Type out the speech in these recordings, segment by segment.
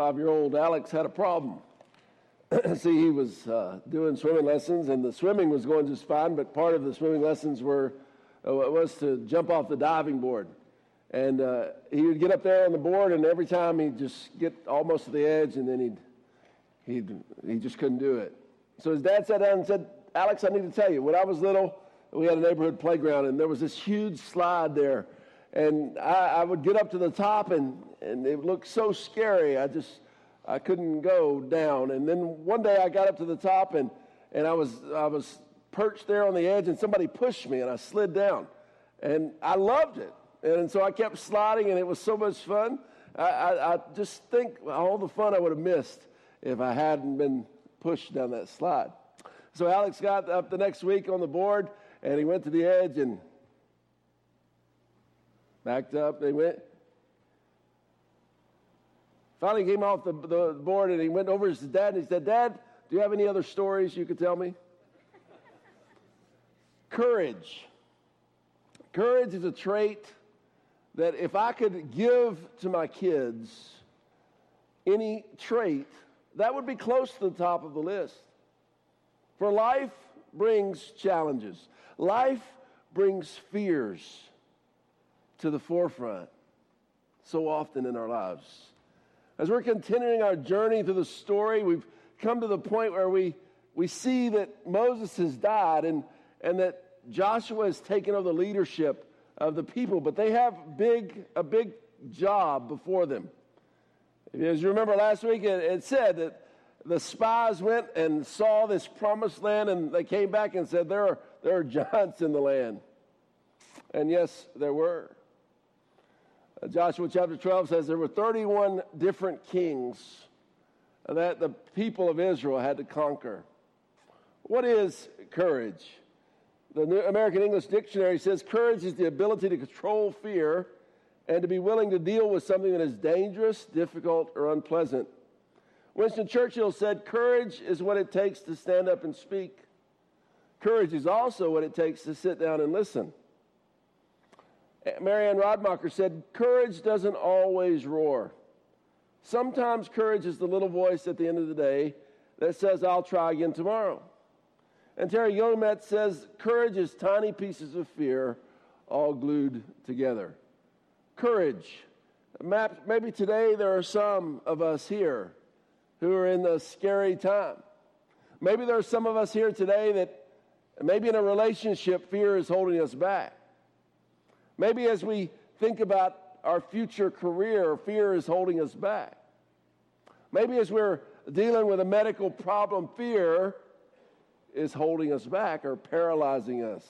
five year old Alex had a problem. See, he was uh, doing swimming lessons, and the swimming was going just fine, but part of the swimming lessons were uh, was to jump off the diving board. And uh, he would get up there on the board, and every time he'd just get almost to the edge, and then he'd, he'd, he just couldn't do it. So his dad sat down and said, Alex, I need to tell you, when I was little, we had a neighborhood playground, and there was this huge slide there. And I, I would get up to the top, and, and it looked so scary. I just, I couldn't go down. And then one day I got up to the top, and, and I, was, I was perched there on the edge, and somebody pushed me, and I slid down. And I loved it. And so I kept sliding, and it was so much fun. I, I, I just think all the fun I would have missed if I hadn't been pushed down that slide. So Alex got up the next week on the board, and he went to the edge and backed up. They went. Finally came off the, the board, and he went over to his dad, and he said, Dad, do you have any other stories you could tell me? Courage. Courage is a trait that if I could give to my kids any trait, that would be close to the top of the list. For life brings challenges, life brings fears to the forefront so often in our lives. As we're continuing our journey through the story, we've come to the point where we, we see that Moses has died and, and that Joshua has taken over the leadership of the people, but they have big, a big job before them. As you remember last week, it, it said that the spies went and saw this promised land, and they came back and said, There are, there are giants in the land. And yes, there were. Joshua chapter 12 says there were 31 different kings that the people of Israel had to conquer. What is courage? The New American English Dictionary says courage is the ability to control fear and to be willing to deal with something that is dangerous, difficult, or unpleasant. Winston Churchill said, Courage is what it takes to stand up and speak. Courage is also what it takes to sit down and listen. Marianne Radmacher said, Courage doesn't always roar. Sometimes courage is the little voice at the end of the day that says, I'll try again tomorrow. And Terry Yomet says, courage is tiny pieces of fear all glued together. Courage. Maybe today there are some of us here who are in a scary time. Maybe there are some of us here today that maybe in a relationship, fear is holding us back. Maybe as we think about our future career, fear is holding us back. Maybe as we're dealing with a medical problem, fear is holding us back or paralyzing us.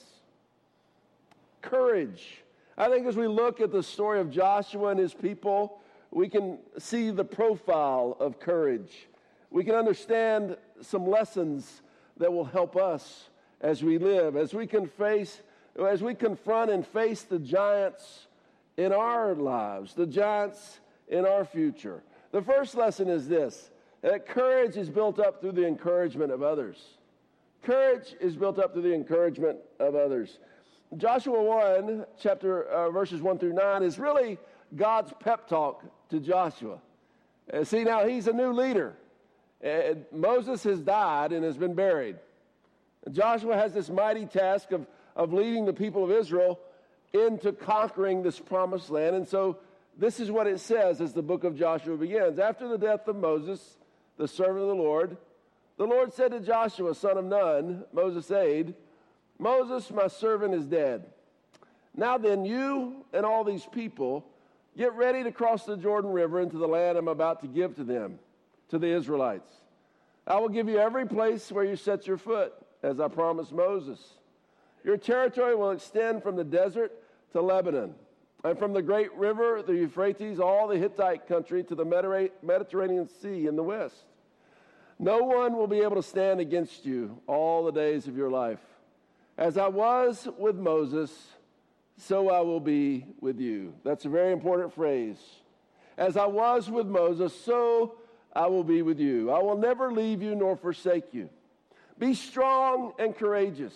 Courage. I think as we look at the story of Joshua and his people, we can see the profile of courage. We can understand some lessons that will help us as we live, as we can face, as we confront and face the giants in our lives, the giants in our future. The first lesson is this that courage is built up through the encouragement of others. Courage is built up through the encouragement of others. Joshua 1, chapter uh, verses 1 through 9, is really God's pep talk to Joshua. Uh, see, now he's a new leader. Uh, Moses has died and has been buried. Joshua has this mighty task of, of leading the people of Israel into conquering this promised land. And so this is what it says as the book of Joshua begins. After the death of Moses, the servant of the Lord, the Lord said to Joshua, son of Nun, Moses' aide, Moses, my servant, is dead. Now then, you and all these people get ready to cross the Jordan River into the land I'm about to give to them, to the Israelites. I will give you every place where you set your foot, as I promised Moses. Your territory will extend from the desert to Lebanon, and from the great river, the Euphrates, all the Hittite country, to the Mediterranean Sea in the west. No one will be able to stand against you all the days of your life. As I was with Moses, so I will be with you. That's a very important phrase. As I was with Moses, so I will be with you. I will never leave you nor forsake you. Be strong and courageous,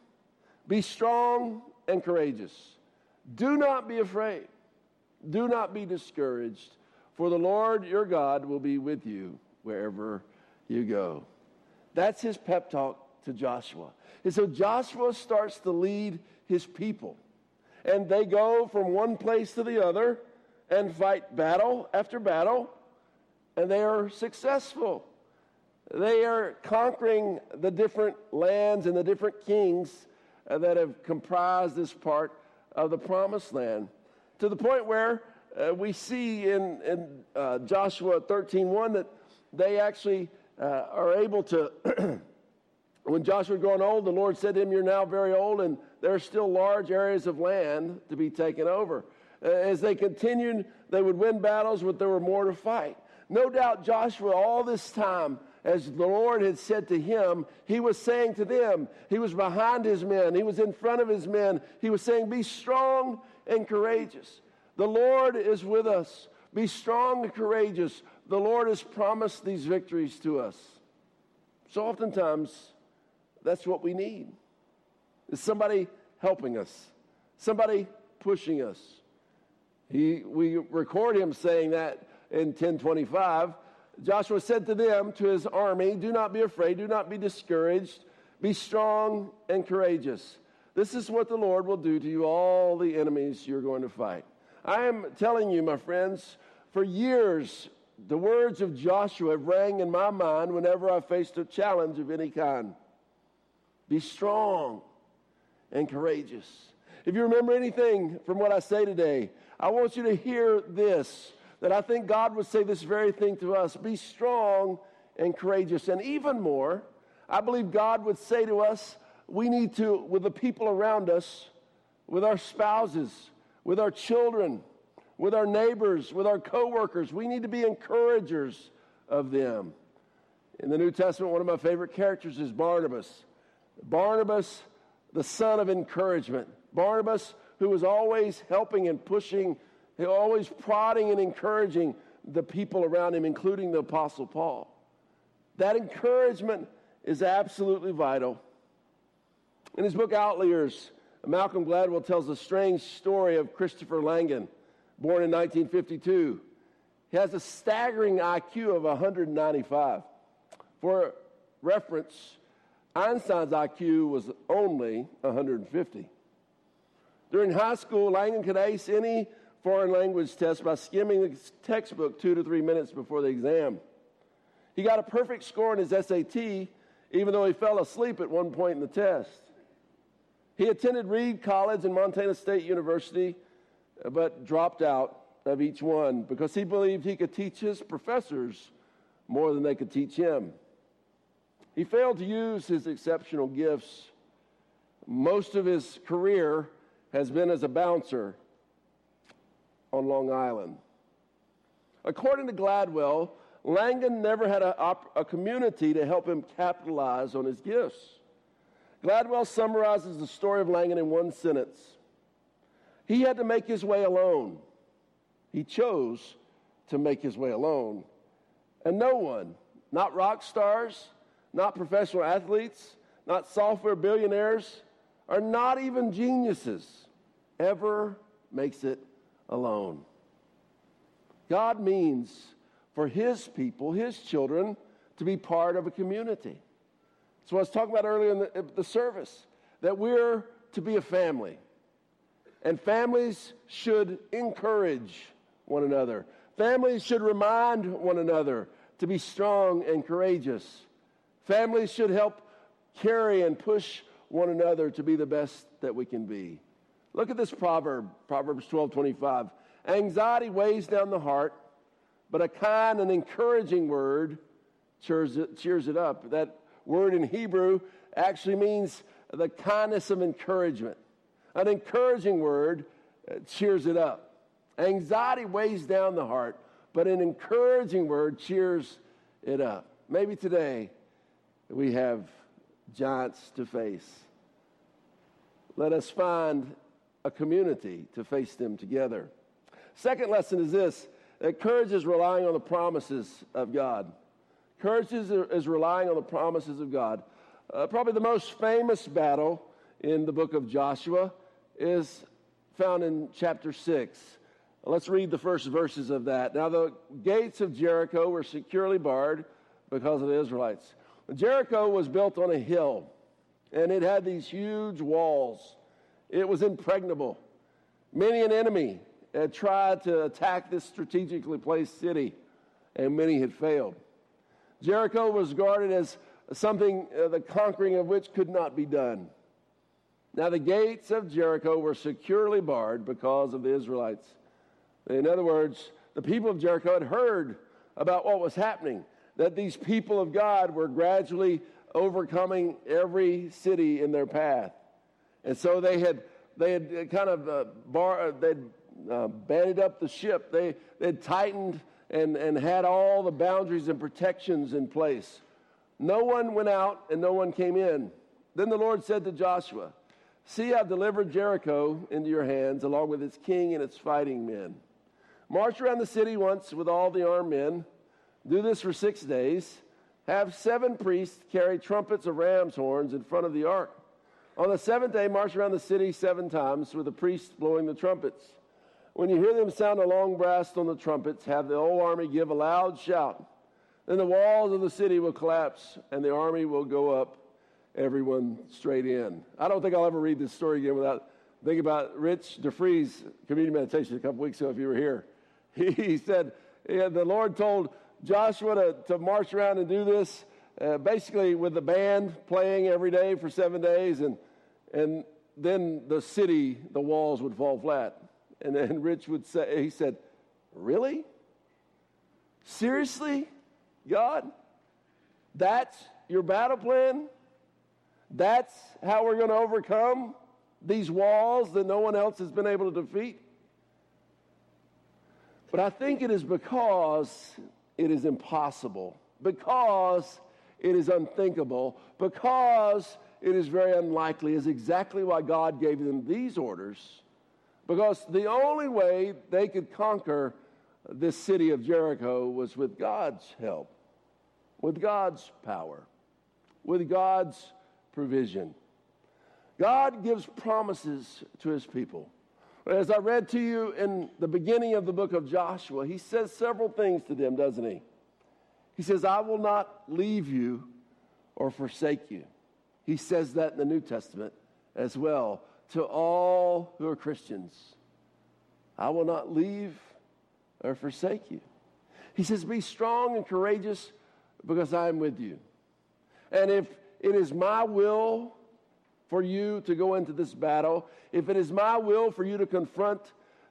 Be strong and courageous. Do not be afraid. Do not be discouraged, for the Lord your God will be with you wherever you go. That's his pep talk to Joshua. And so Joshua starts to lead his people. And they go from one place to the other and fight battle after battle, and they are successful. They are conquering the different lands and the different kings that have comprised this part of the promised land to the point where uh, we see in, in uh, Joshua 13.1 that they actually uh, are able to, when Joshua was growing old, the Lord said to him, You're now very old, and there are still large areas of land to be taken over. Uh, as they continued, they would win battles, but there were more to fight. No doubt Joshua, all this time, as the Lord had said to him, he was saying to them, he was behind his men, he was in front of his men, he was saying, Be strong and courageous. The Lord is with us. Be strong and courageous. The Lord has promised these victories to us. So oftentimes, that's what we need is somebody helping us, somebody pushing us. He, we record him saying that in 1025. Joshua said to them, to his army, Do not be afraid, do not be discouraged, be strong and courageous. This is what the Lord will do to you, all the enemies you're going to fight. I am telling you, my friends, for years, the words of Joshua rang in my mind whenever I faced a challenge of any kind. Be strong and courageous. If you remember anything from what I say today, I want you to hear this that I think God would say this very thing to us be strong and courageous. And even more, I believe God would say to us, we need to, with the people around us, with our spouses, with our children, with our neighbors, with our coworkers, we need to be encouragers of them. In the New Testament, one of my favorite characters is Barnabas. Barnabas, the son of encouragement. Barnabas, who was always helping and pushing always prodding and encouraging the people around him, including the Apostle Paul. That encouragement is absolutely vital. In his book Outliers, Malcolm Gladwell tells a strange story of Christopher Langan, born in 1952. He has a staggering IQ of 195. For reference, Einstein's IQ was only 150. During high school, Langan could ace any foreign language test by skimming the textbook two to three minutes before the exam. He got a perfect score on his SAT, even though he fell asleep at one point in the test. He attended Reed College and Montana State University, uh, but dropped out of each one because he believed he could teach his professors more than they could teach him. He failed to use his exceptional gifts. Most of his career has been as a bouncer on Long Island. According to Gladwell, Langan never had a, a community to help him capitalize on his gifts. Gladwell summarizes the story of Langan in one sentence He had to make his way alone. He chose to make his way alone. And no one, not rock stars, not professional athletes, not software billionaires, or not even geniuses, ever makes it alone. God means for his people, his children, to be part of a community. So I was talking about earlier in the, the service that we're to be a family. And families should encourage one another. Families should remind one another to be strong and courageous. Families should help carry and push one another to be the best that we can be. Look at this proverb, Proverbs 12 25. Anxiety weighs down the heart, but a kind and encouraging word cheers it, cheers it up. That word in Hebrew actually means the kindness of encouragement. An encouraging word uh, cheers it up. Anxiety weighs down the heart, but an encouraging word cheers it up. Maybe today we have giants to face. Let us find a community to face them together. Second lesson is this that courage is relying on the promises of God. Courage is, is relying on the promises of God. Uh, probably the most famous battle in the book of Joshua is found in chapter 6. Let's read the first verses of that. Now, the gates of Jericho were securely barred because of the Israelites. Jericho was built on a hill, and it had these huge walls. It was impregnable. Many an enemy had tried to attack this strategically placed city, and many had failed. Jericho was guarded as something, uh, the conquering of which could not be done. Now, the gates of Jericho were securely barred because of the Israelites. In other words, the people of Jericho had heard about what was happening, that these people of God were gradually overcoming every city in their path. And so they had, they had kind of uh, bar, uh, they'd uh, banded up the ship. They, they'd tightened and, and had all the boundaries and protections in place. No one went out and no one came in. Then the Lord said to Joshua, See, I've delivered Jericho into your hands, along with its king and its fighting men. March around the city once with all the armed men. Do this for six days. Have seven priests carry trumpets of ram's horns in front of the ark. On the seventh day, march around the city seven times with the priests blowing the trumpets. When you hear them sound a long blast on the trumpets, have the whole army give a loud shout. Then the walls of the city will collapse and the army will go up, everyone straight in. I don't think I'll ever read this story again without thinking about Rich DeFries, community meditation a couple weeks ago, if you were here. He, said, yeah, the Lord told Joshua to, to march around and do this, uh, basically with the band playing every day for seven days, and, and then the city, the walls would fall flat. And then Rich would say, he said, Really? Seriously, God? That's your battle plan? That's how we're going to overcome these walls that no one else has been able to defeat? But I think it is because it is impossible, because it is unthinkable, because it is very unlikely, is exactly why God gave them these orders because the only way they could conquer this city of Jericho was with God's help, with God's power, with God's provision. God gives promises to his people. As I read to you in the beginning of the book of Joshua, he says several things to them, doesn't he? He says, I will not leave you or forsake you. He says that in the New Testament as well to all who are Christians I will not leave or forsake you. He says, Be strong and courageous because I am with you. And if it is my will for you to go into this battle, if it is my will for you to confront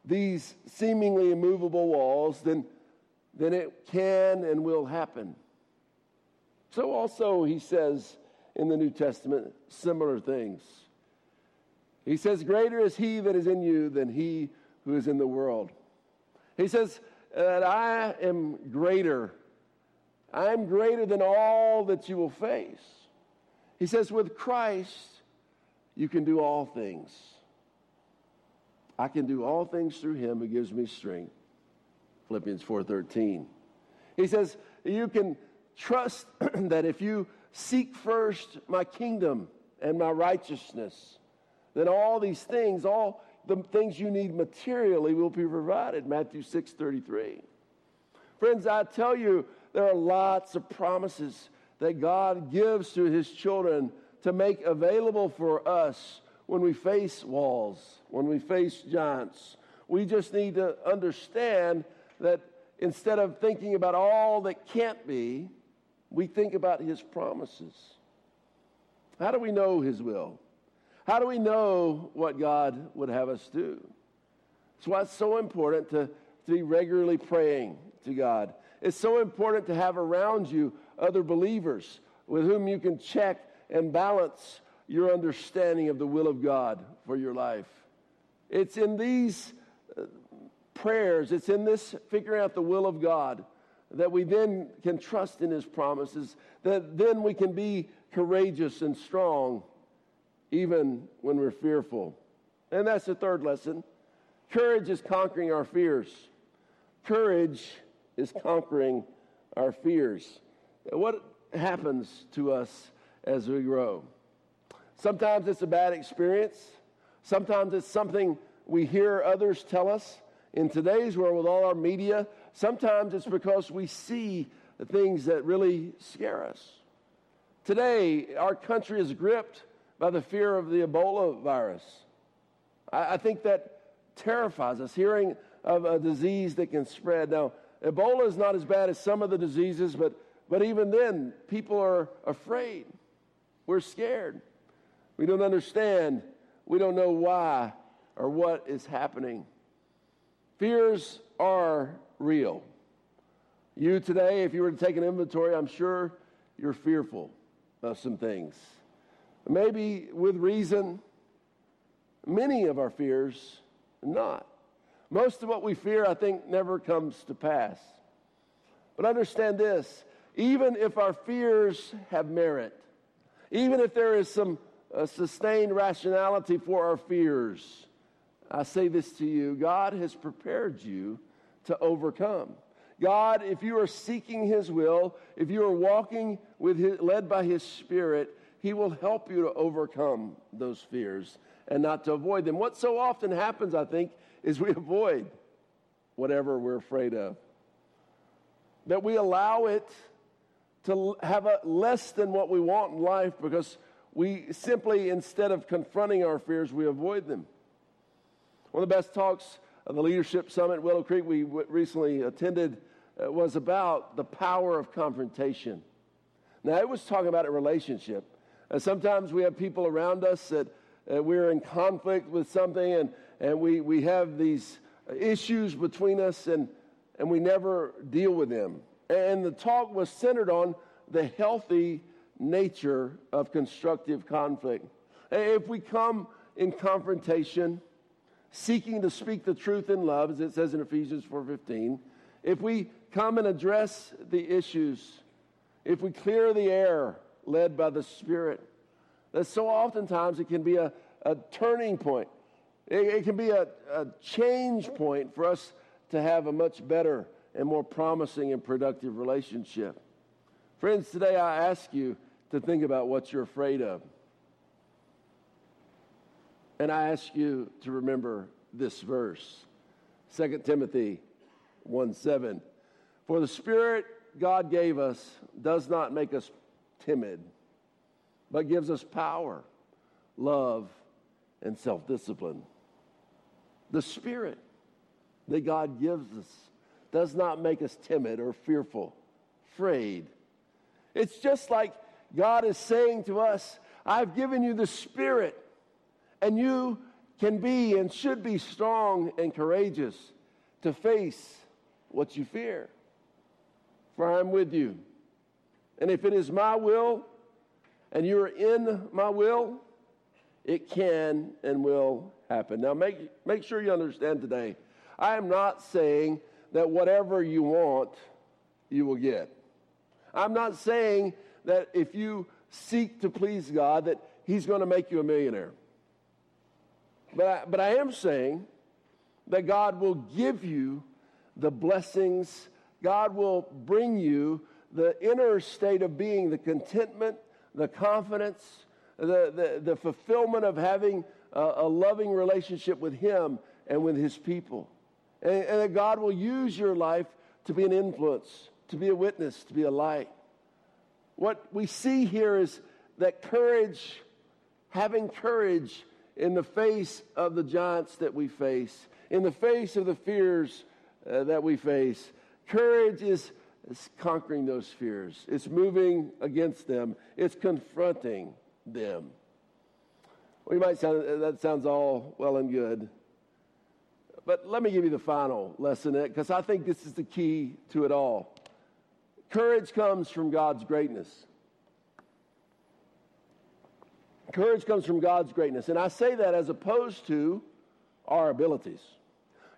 these seemingly immovable walls, then, then it can and will happen. So, also, he says in the New Testament similar things. He says, Greater is he that is in you than he who is in the world. He says that I am greater. I am greater than all that you will face. He says, with Christ, you can do all things. I can do all things through him who gives me strength. Philippians 4:13. He says, you can trust that if you seek first my kingdom and my righteousness, then all these things, all the things you need materially will be provided. Matthew 6:33. Friends, I tell you, there are lots of promises that God gives to his children to make available for us when we face walls, when we face giants. We just need to understand that instead of thinking about all that can't be, we think about his promises. How do we know his will? How do we know what God would have us do? That's why it's so important to, to be regularly praying to God. It's so important to have around you other believers with whom you can check and balance your understanding of the will of God for your life. It's in these prayers, it's in this figuring out the will of God that we then can trust in his promises, that then we can be courageous and strong even when we're fearful. And that's the third lesson. Courage is conquering our fears. Courage is conquering our fears. What happens to us as we grow? Sometimes it's a bad experience. Sometimes it's something we hear others tell us. In today's world, with all our media, sometimes it's because we see the things that really scare us. Today, our country is gripped by the fear of the Ebola virus. I, I think that terrifies us, hearing of a disease that can spread. Now, Ebola is not as bad as some of the diseases, but, but even then, people are afraid. We're scared. We don't understand. We don't know why or what is happening. Fears are real. You today, if you were to take an inventory, I'm sure you're fearful of some things. Maybe with reason, many of our fears not. Most of what we fear, I think, never comes to pass. But understand this even if our fears have merit, even if there is some uh, sustained rationality for our fears, I say this to you God has prepared you to overcome. God, if you are seeking His will, if you are walking with his, led by His Spirit, He will help you to overcome those fears and not to avoid them. What so often happens, I think, is we avoid whatever we're afraid of. That we allow it to have a less than what we want in life because we simply, instead of confronting our fears, we avoid them. One of the best talks of the Leadership Summit at Willow Creek we recently attended uh, was about the power of confrontation. Now, it was talking about a relationship. And sometimes we have people around us that uh, we're in conflict with something and, and we, we have these issues between us and, and we never deal with them. And the talk was centered on the healthy nature of constructive conflict. If we come in confrontation, seeking to speak the truth in love, as it says in Ephesians 4:15, if we come and address the issues, if we clear the air led by the Spirit, that so oftentimes it can be a, a turning point. It, it can be a, a change point for us to have a much better and more promising and productive relationship. Friends, today I ask you to think about what you're afraid of. And I ask you to remember this verse 2 Timothy 1 7. For the Spirit God gave us does not make us timid, but gives us power, love, and self discipline. The Spirit that God gives us does not make us timid or fearful, afraid. It's just like God is saying to us, I've given you the Spirit, and you can be and should be strong and courageous to face what you fear. For I'm with you. And if it is my will, and you're in my will, it can and will happen. Now, make, make sure you understand today. I am not saying that whatever you want, you will get. I'm not saying that if you seek to please God, that He's going to make you a millionaire. But I, but I am saying that God will give you the blessings, God will bring you the inner state of being, the contentment, the confidence, the, the, the fulfillment of having a, a, loving relationship with Him and with His people. And, and that God will use your life to be an influence, to be a witness, to be a light. What we see here is that courage, having courage in the face of the giants that we face, in the face of the fears uh, that we face, courage is it's conquering those fears. It's moving against them. It's confronting them. Well, you might sound, that sounds all well and good. But let me give you the final lesson because I think this is the key to it all. Courage comes from God's greatness. Courage comes from God's greatness. And I say that as opposed to our abilities.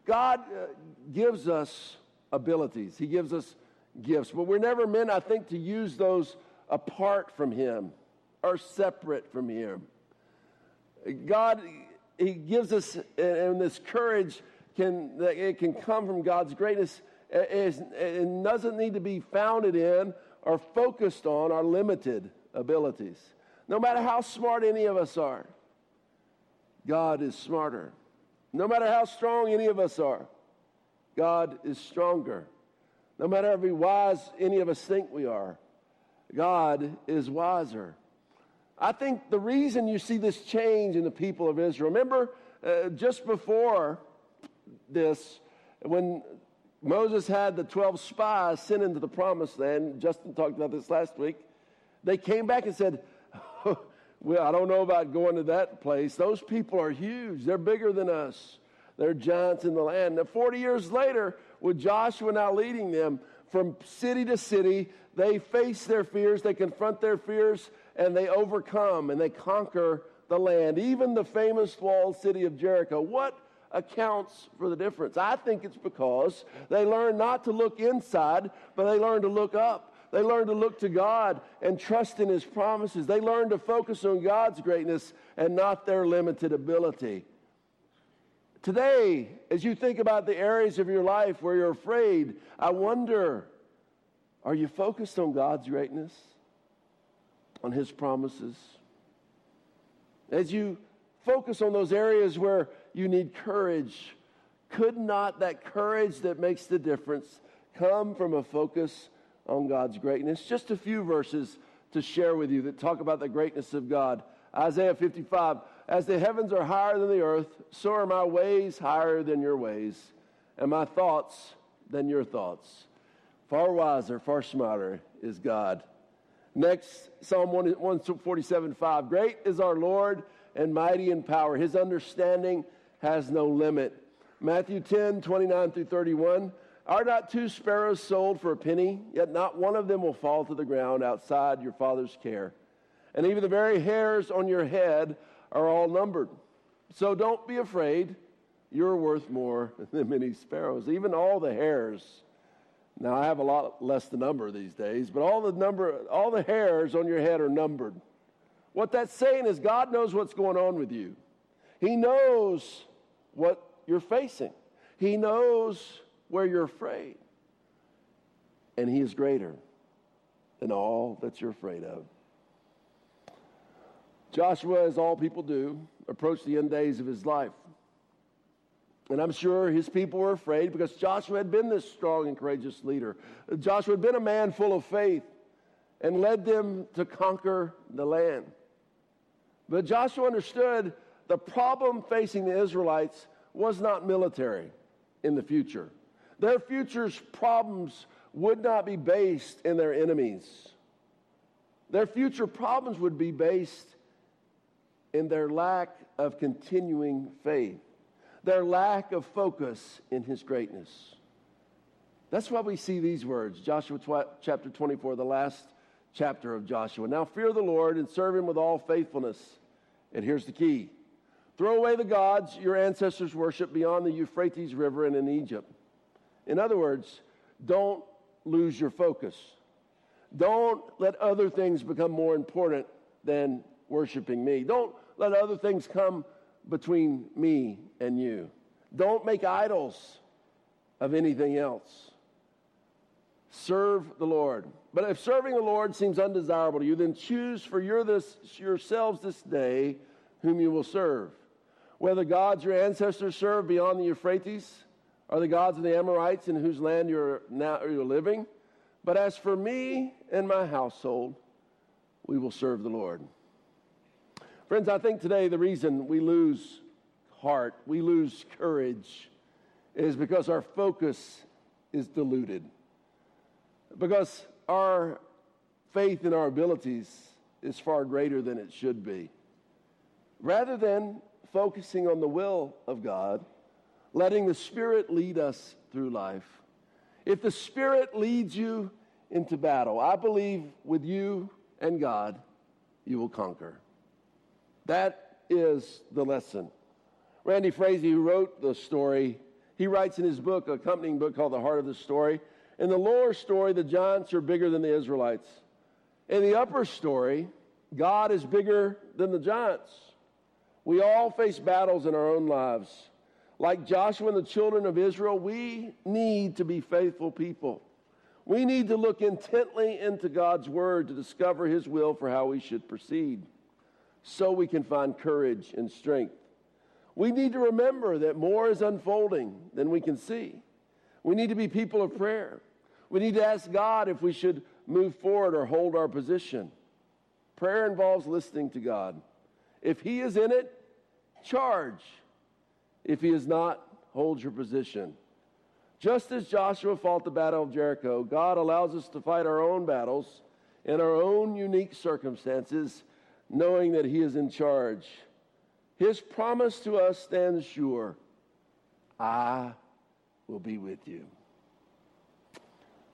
God uh, gives us abilities, He gives us gifts, but we're never meant, I think, to use those apart from Him or separate from Him. God, He gives us, and this courage can, it can come from God's greatness. It doesn't need to be founded in or focused on our limited abilities. No matter how smart any of us are, God is smarter. No matter how strong any of us are, God is stronger. No matter how wise any of us think we are, God is wiser. I think the reason you see this change in the people of Israel, remember uh, just before this, when Moses had the 12 spies sent into the promised land, Justin talked about this last week, they came back and said, well, I don't know about going to that place. Those people are huge. They're bigger than us. They're giants in the land. Now, 40 years later, with Joshua now leading them from city to city, they face their fears, they confront their fears, and they overcome and they conquer the land, even the famous walled city of Jericho. What accounts for the difference? I think it's because they learn not to look inside, but they learn to look up. They learn to look to God and trust in His promises. They learn to focus on God's greatness and not their limited ability. Today, as you think about the areas of your life where you're afraid, I wonder are you focused on God's greatness, on His promises? As you focus on those areas where you need courage, could not that courage that makes the difference come from a focus on God's greatness. Just a few verses to share with you that talk about the greatness of God. Isaiah 55 As the heavens are higher than the earth, so are my ways higher than your ways, and my thoughts than your thoughts. Far wiser, far smarter is God. Next, Psalm 147 5. Great is our Lord and mighty in power. His understanding has no limit. Matthew 10 29 through 31. Are not two sparrows sold for a penny? Yet not one of them will fall to the ground outside your Father's care. And even the very hairs on your head are all numbered. So don't be afraid. You're worth more than many sparrows. Even all the hairs. Now I have a lot less the number these days, but all the number, all the hairs on your head are numbered. What that's saying is God knows what's going on with you. He knows what you're facing. He knows where you're afraid. And He is greater than all that you're afraid of. Joshua, as all people do, approached the end days of his life. And I'm sure his people were afraid because Joshua had been this strong and courageous leader. Joshua had been a man full of faith and led them to conquer the land. But Joshua understood the problem facing the Israelites was not military in the future. Their future's problems would not be based in their enemies. Their future problems would be based in their lack of continuing faith, their lack of focus in his greatness. That's why we see these words Joshua chapter 24, the last chapter of Joshua. Now fear the Lord and serve him with all faithfulness. And here's the key throw away the gods your ancestors worshiped beyond the Euphrates River and in Egypt. In other words, don't lose your focus. Don't let other things become more important than worshiping me. Don't let other things come between me and you. Don't make idols of anything else. Serve the Lord. But if serving the Lord seems undesirable to you, then choose for your this, yourselves this day whom you will serve. Whether gods your ancestors served beyond the Euphrates, are the gods of the Amorites in whose land you're now you're living. But as for me and my household, we will serve the Lord. Friends, I think today the reason we lose heart, we lose courage, is because our focus is diluted. Because our faith in our abilities is far greater than it should be. Rather than focusing on the will of God, letting the Spirit lead us through life. If the Spirit leads you into battle, I believe with you and God, you will conquer. That is the lesson. Randy Frazee, who wrote the story, he writes in his book, accompanying book called The Heart of the Story. In the lower story, the giants are bigger than the Israelites. In the upper story, God is bigger than the giants. We all face battles in our own lives. Like Joshua and the children of Israel, we need to be faithful people. We need to look intently into God's word to discover his will for how we should proceed so we can find courage and strength. We need to remember that more is unfolding than we can see. We need to be people of prayer. We need to ask God if we should move forward or hold our position. Prayer involves listening to God. If He is in it, charge. If He is not, hold your position. Just as Joshua fought the battle of Jericho, God allows us to fight our own battles in our own unique circumstances, knowing that He is in charge. His promise to us stands sure I will be with you.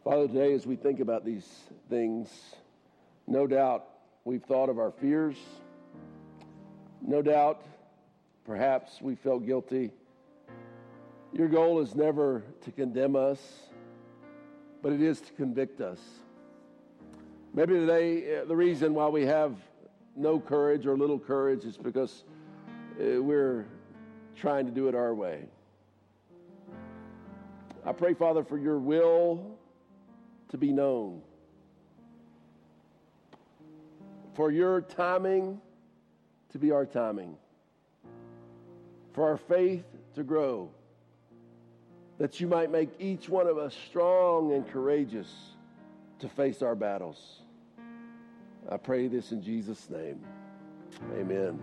Father, today as we think about these things, no doubt we've thought of our fears. No doubt, perhaps we felt guilty. Your goal is never to condemn us, but it is to convict us. Maybe today, uh, the reason why we have no courage or little courage is because uh, we're trying to do it our way. I pray, Father, for your will to be known, for your timing to be our timing, for our faith to grow, that you might make each one of us strong and courageous to face our battles. I pray this in Jesus' name. Amen.